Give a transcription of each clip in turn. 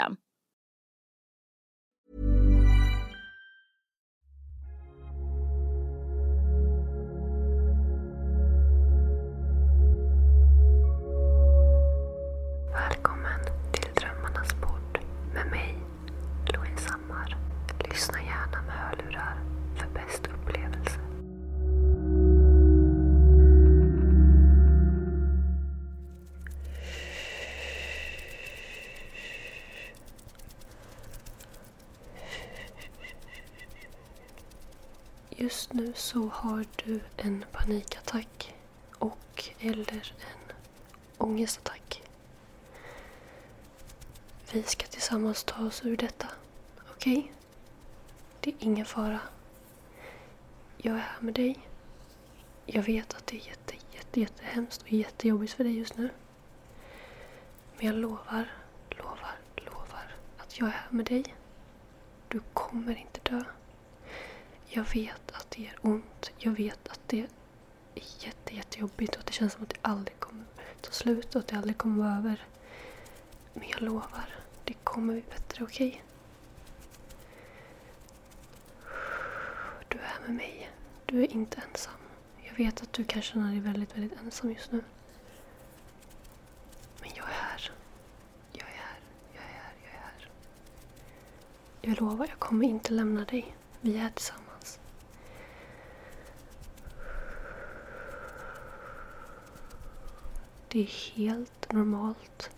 system. Just nu så har du en panikattack och eller en ångestattack. Vi ska tillsammans ta oss ur detta. Okej? Det är ingen fara. Jag är här med dig. Jag vet att det är jätte, jätte, jättehemskt och jättejobbigt för dig just nu. Men jag lovar, lovar, lovar att jag är här med dig. Du kommer inte dö. Jag vet att det gör ont. Jag vet att det är jätte, jättejobbigt och att det känns som att det aldrig kommer ta slut och att det aldrig kommer vara över. Men jag lovar, det kommer bli bättre, okej? Du är med mig. Du är inte ensam. Jag vet att du kan känna dig väldigt, väldigt ensam just nu. Men jag är här. Jag är här. Jag är här. Jag är här. Jag lovar, jag kommer inte lämna dig. Vi är tillsammans. Det är helt normalt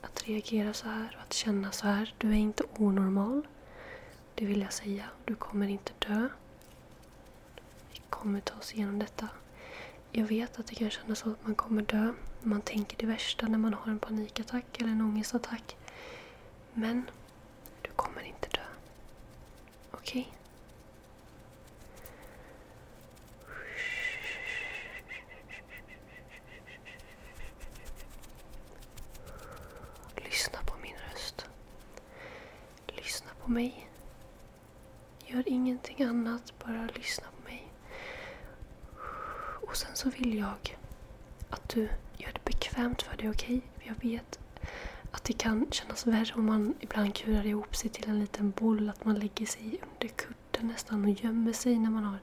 att reagera så här och att känna så här. Du är inte onormal. Det vill jag säga. Du kommer inte dö. Vi kommer ta oss igenom detta. Jag vet att det kan kännas som att man kommer dö. Man tänker det värsta när man har en panikattack eller en ångestattack. Men du kommer inte dö. Okej? Okay på min röst. Lyssna på mig. Gör ingenting annat, bara lyssna på mig. Och sen så vill jag att du gör det bekvämt för dig, okej? Jag vet att det kan kännas värre om man ibland kurar ihop sig till en liten boll, att man lägger sig under kudden nästan och gömmer sig när man har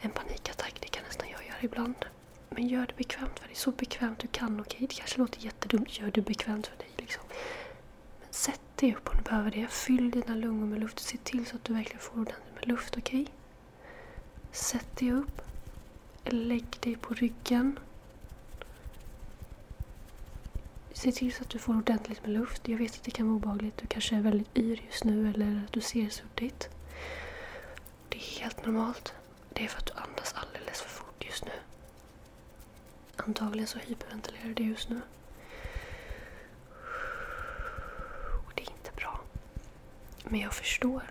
en panikattack. Det kan nästan jag göra ibland. Men gör det bekvämt för dig, så bekvämt du kan, okej? Det kanske låter jättedumt, gör det bekvämt för dig liksom. Sätt dig upp om du behöver det. Fyll dina lungor med luft. Se till så att du verkligen får ordentligt med luft, okej? Sätt dig upp. Lägg dig på ryggen. Se till så att du får ordentligt med luft. Jag vet att det kan vara obehagligt. Du kanske är väldigt yr just nu eller att du ser suddigt. Det är helt normalt. Det är för att du andas alldeles för fort just nu. Antagligen så hyperventilerar du just nu. Och det är inte bra. Men jag förstår.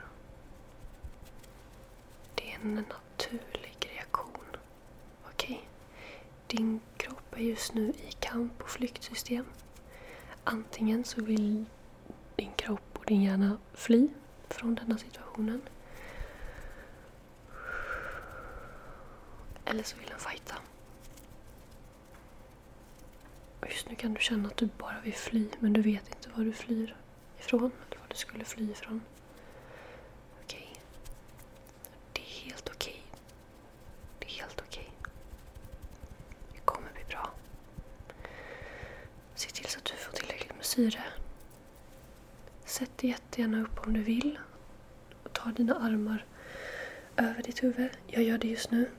Det är en naturlig reaktion. Okej? Din kropp är just nu i kamp och flyktsystem. Antingen så vill din kropp och din hjärna fly från denna situationen. Eller så vill den fighta. Och just nu kan du känna att du bara vill fly men du vet inte vad du flyr ifrån du skulle fly ifrån. Okej. Det är helt okej. Det är helt okej. Det kommer bli bra. Se till så att du får tillräckligt med syre. Sätt dig jättegärna upp om du vill. Och ta dina armar över ditt huvud. Jag gör det just nu.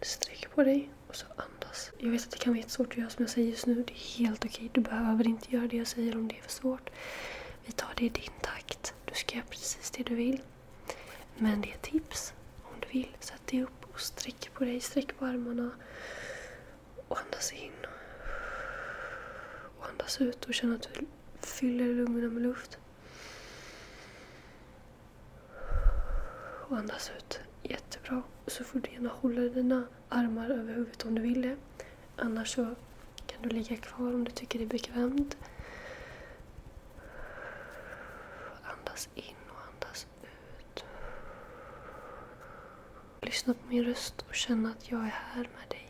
Sträck på dig och så andas andas. Jag vet att det kan vara jättesvårt att göra som jag säger just nu. Det är helt okej. Du behöver inte göra det jag säger om det är för svårt. Vi tar det i din takt. Du ska göra precis det du vill. Men det är ett tips. Om du vill, sätt dig upp och sträck på dig. Sträck på armarna. Och andas in. Och andas ut och känn att du fyller lungorna med luft. Och andas ut. Jättebra. Och så får du gärna hålla dina armar över huvudet om du vill det. Annars så kan du ligga kvar om du tycker det är bekvämt. Andas in och andas ut. Lyssna på min röst och känna att jag är här med dig.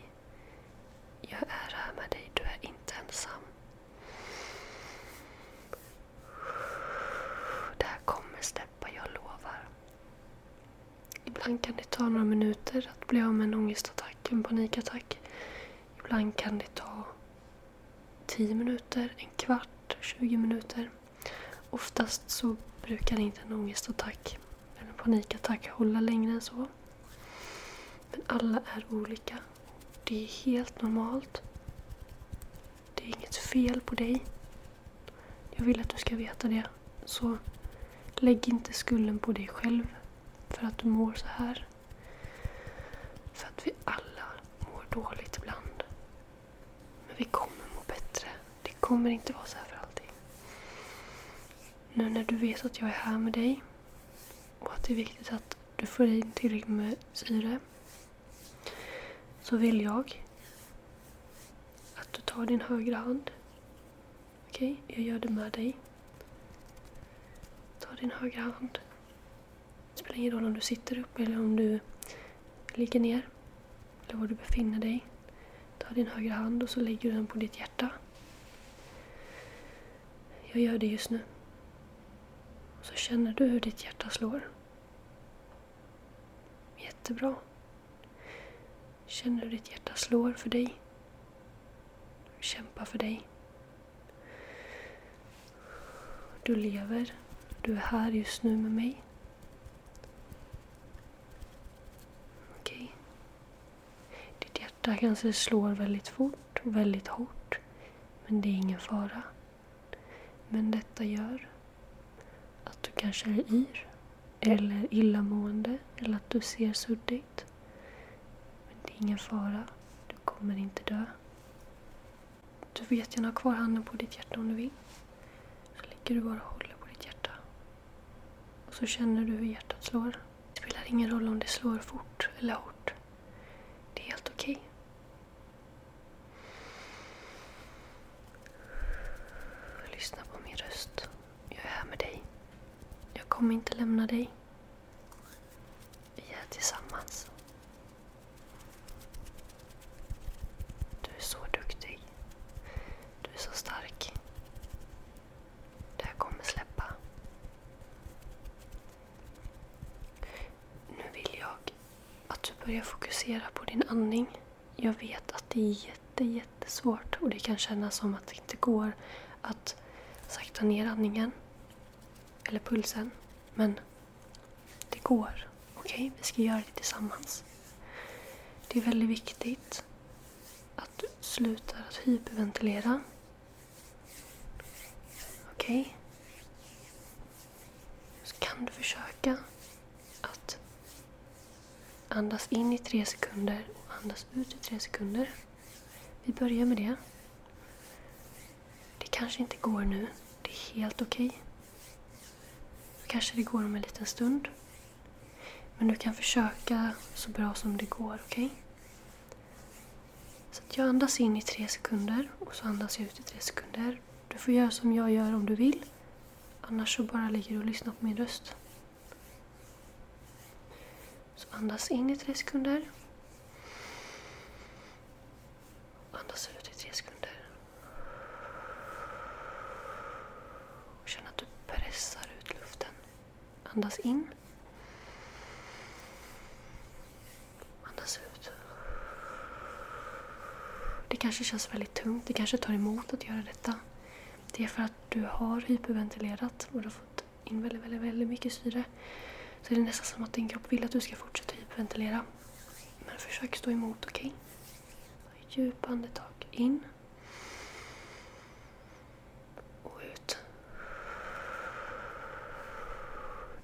Jag är här med dig. Du är inte ensam. Det här kommer släppa, jag lovar. Ibland kan det ta några minuter att bli av med en ångestattack, en panikattack. Ibland kan det ta 10 minuter, en kvart, 20 minuter. Oftast så brukar inte en ångestattack eller en panikattack hålla längre än så. Men alla är olika. Det är helt normalt. Det är inget fel på dig. Jag vill att du ska veta det. Så lägg inte skulden på dig själv för att du mår så här. För att vi alla mår dåligt ibland. Men vi kommer må bättre. Det kommer inte vara så här för alltid. Nu när du vet att jag är här med dig och att det är viktigt att du får i tillräckligt med syre så vill jag att du tar din högra hand. Okej, okay? jag gör det med dig. Ta din högra hand. Det spelar ingen roll om du sitter upp eller om du ligger ner. Eller var du befinner dig. Ta din högra hand och så lägger du den på ditt hjärta. Jag gör det just nu. Så känner du hur ditt hjärta slår. Jättebra. Känner hur ditt hjärta slår för dig. Kämpa för dig. Du lever. Du är här just nu med mig. Okej. Okay. Ditt hjärta kanske slår väldigt fort och väldigt hårt. Men det är ingen fara. Men detta gör att du kanske är yr eller illamående eller att du ser suddigt. Ingen fara. Du kommer inte dö. Du får jättegärna ha kvar handen på ditt hjärta om du vill. Så ligger du bara och håller på ditt hjärta. Och så känner du hur hjärtat slår. Det spelar ingen roll om det slår fort eller hårt. Det är helt okej. Okay. Lyssna på min röst. Jag är här med dig. Jag kommer inte lämna dig. Vi är tillsammans. Du är så duktig. Du är så stark. Det här kommer släppa. Nu vill jag att du börjar fokusera på din andning. Jag vet att det är jätte, jättesvårt och det kan kännas som att det inte går att sakta ner andningen eller pulsen. Men det går. Okej, okay? vi ska göra det tillsammans. Det är väldigt viktigt att du slutar att hyperventilera. Okej? Okay? Så kan du försöka att andas in i tre sekunder och andas ut i tre sekunder. Vi börjar med det. Det kanske inte går nu. Det är helt okej. Okay. Kanske det går om en liten stund. Men du kan försöka så bra som det går, okej? Okay? Så jag andas in i tre sekunder och så andas jag ut i tre sekunder. Du får göra som jag gör om du vill. Annars så bara ligger du och lyssnar på min röst. Så andas in i tre sekunder. Andas ut i tre sekunder. Och känn att du pressar ut luften. Andas in. Andas ut. Det kanske känns väldigt tungt. Det kanske tar emot att göra detta. Det är för att du har hyperventilerat och du har fått in väldigt, väldigt, väldigt mycket syre. Så det är nästan som att din kropp vill att du ska fortsätta hyperventilera. Men försök stå emot, okej? Okay? Djupa andetag. In. Och ut.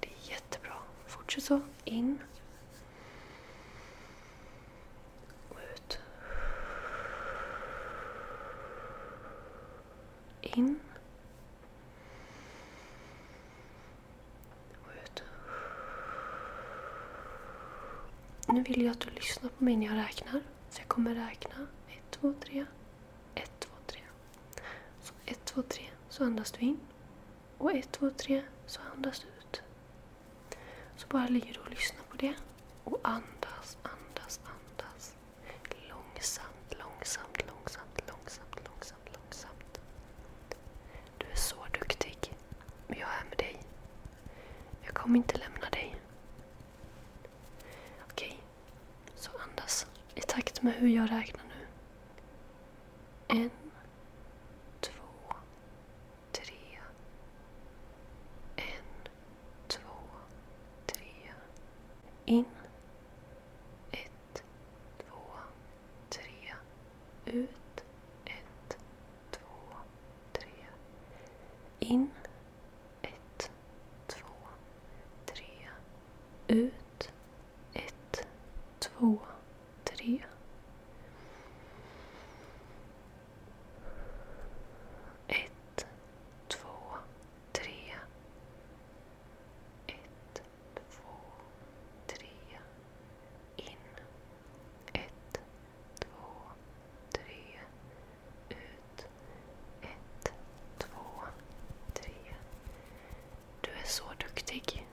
Det är jättebra kanske så. In. Och ut. In. Och ut. Nu vill jag att du lyssnar på mig när jag räknar. Så jag kommer räkna. ett, två, tre. ett, två, tre. Så ett, två, tre. Så andas du in. Och ett, två, tre. Så andas du ut. Bara ligger du och lyssnar på det. Och andas, andas, andas. Långsamt, långsamt, långsamt, långsamt, långsamt, långsamt. Du är så duktig. Men jag är med dig. Jag kommer inte lämna dig. Okej, så andas i takt med hur jag räknar nu. En, två, tre. En, två, tre. In. Ett, två, tre. Ut. Ett, två, tre. In. Ett, två, tre. Ut. Ett, två, tre. Ett, två, tre. Ett, två, tre. In. Ett, två, tre. Ut. Ett, två, tre. Du är så duktig.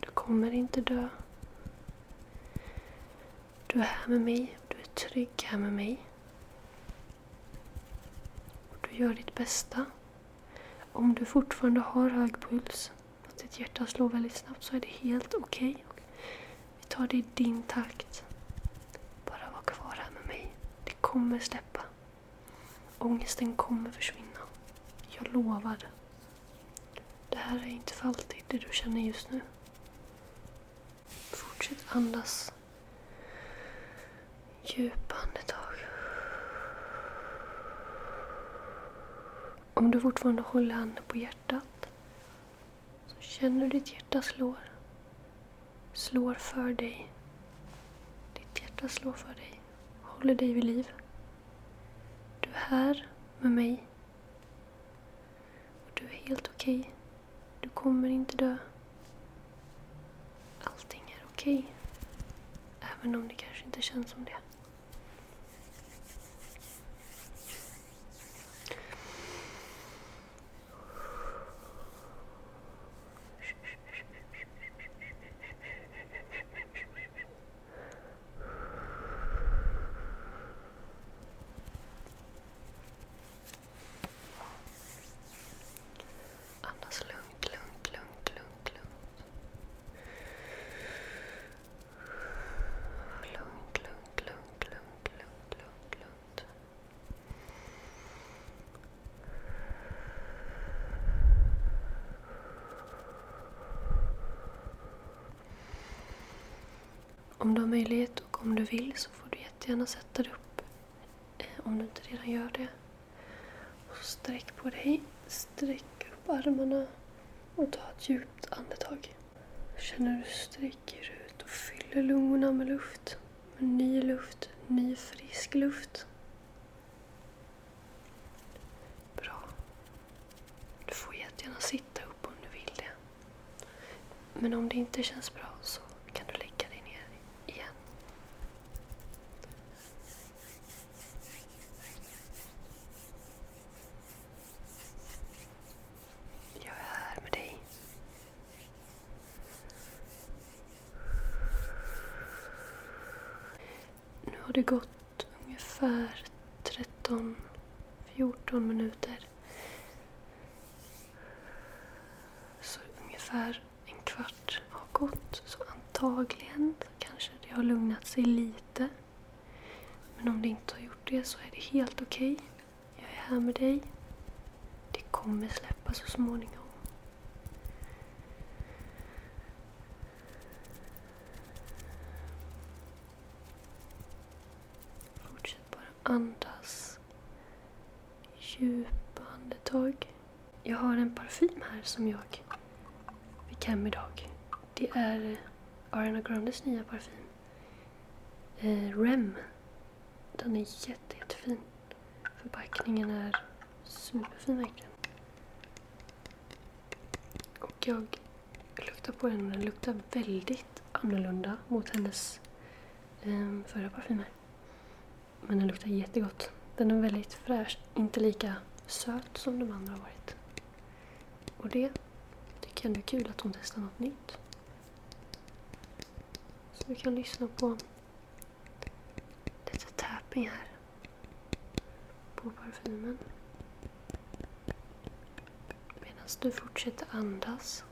Du kommer inte dö. Du är här med mig. Du är trygg här med mig. Och du gör ditt bästa. Om du fortfarande har hög puls, att ditt hjärta slår väldigt snabbt, så är det helt okej. Vi tar det i din takt. Bara var kvar här med mig. Det kommer släppa. Ångesten kommer försvinna. Jag lovar. Det här är inte för alltid, det du känner just nu. Andas. Djupa andetag. Om du fortfarande håller handen på hjärtat så känner du ditt hjärta slår. Slår för dig. Ditt hjärta slår för dig. Håller dig vid liv. Du är här med mig. Och du är helt okej. Du kommer inte dö. Allting är okej. Även om det kanske inte känns som det. Om du har möjlighet och om du vill så får du jättegärna sätta dig upp. Eh, om du inte redan gör det. Och sträck på dig. Sträck upp armarna och ta ett djupt andetag. Känner du sträcker ut och fyller lungorna med luft. Med ny luft, ny frisk luft. Bra. Du får jättegärna sitta upp om du vill det. Men om det inte känns bra så 18 minuter. Så ungefär en kvart har gått. Så antagligen kanske det har lugnat sig lite. Men om det inte har gjort det så är det helt okej. Okay. Jag är här med dig. Det kommer släppa så småningom. Fortsätt bara andas djupa andetag. Jag har en parfym här som jag fick hem idag. Det är Ariana Grandes nya parfym. Eh, Rem. Den är jätte, jättefin. Förpackningen är superfin verkligen. Och jag luktar på den och den luktar väldigt annorlunda mot hennes eh, förra parfymer. Men den luktar jättegott. Den är väldigt fräsch, inte lika söt som de andra har varit. Och det tycker jag är kul att hon testar något nytt. Så vi kan lyssna på lite tapping här på parfymen. Medan du fortsätter andas.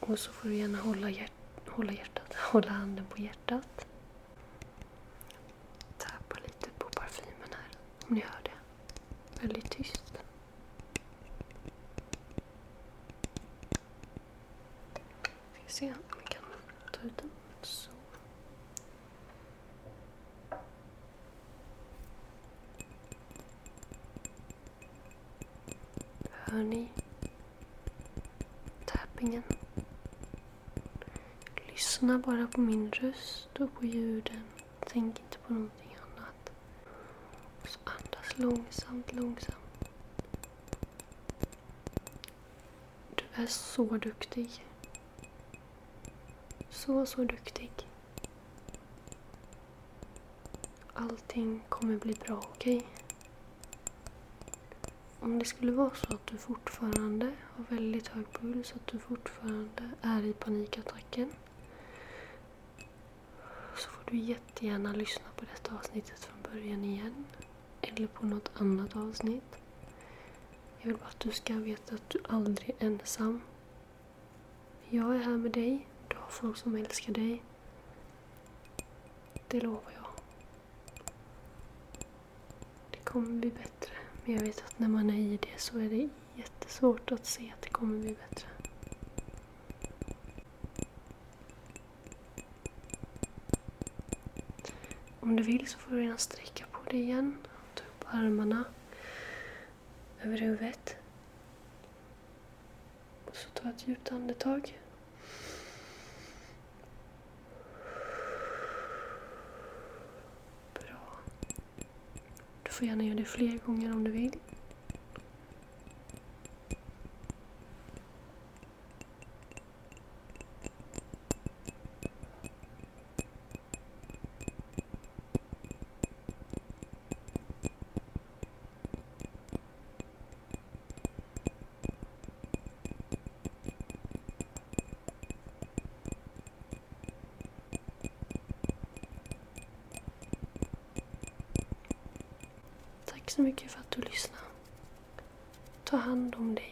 Och så får du gärna hålla, hjärt hålla, hjärtat, hålla handen på hjärtat. Tappa lite på parfymen här, om ni hör det. Väldigt tyst. Vi ska se om vi kan ta ut den. Så. Hör ni tappingen? Lyssna bara på min röst och på ljuden. Tänk inte på någonting annat. Och så andas långsamt, långsamt. Du är så duktig. Så, så duktig. Allting kommer bli bra, okej? Om det skulle vara så att du fortfarande har väldigt hög puls, att du fortfarande är i panikattacken så får du jättegärna lyssna på detta avsnittet från början igen. Eller på något annat avsnitt. Jag vill bara att du ska veta att du aldrig är ensam. Jag är här med dig. Du har folk som älskar dig. Det lovar jag. Det kommer bli bättre. Men jag vet att när man är i det så är det jättesvårt att se att det kommer bli bättre. Om du vill så får du gärna sträcka på dig igen. Armarna över huvudet. Och så ta ett djupt andetag. Bra. Du får gärna göra det fler gånger om du vill. Tack så mycket för att du lyssnade. Ta hand om dig.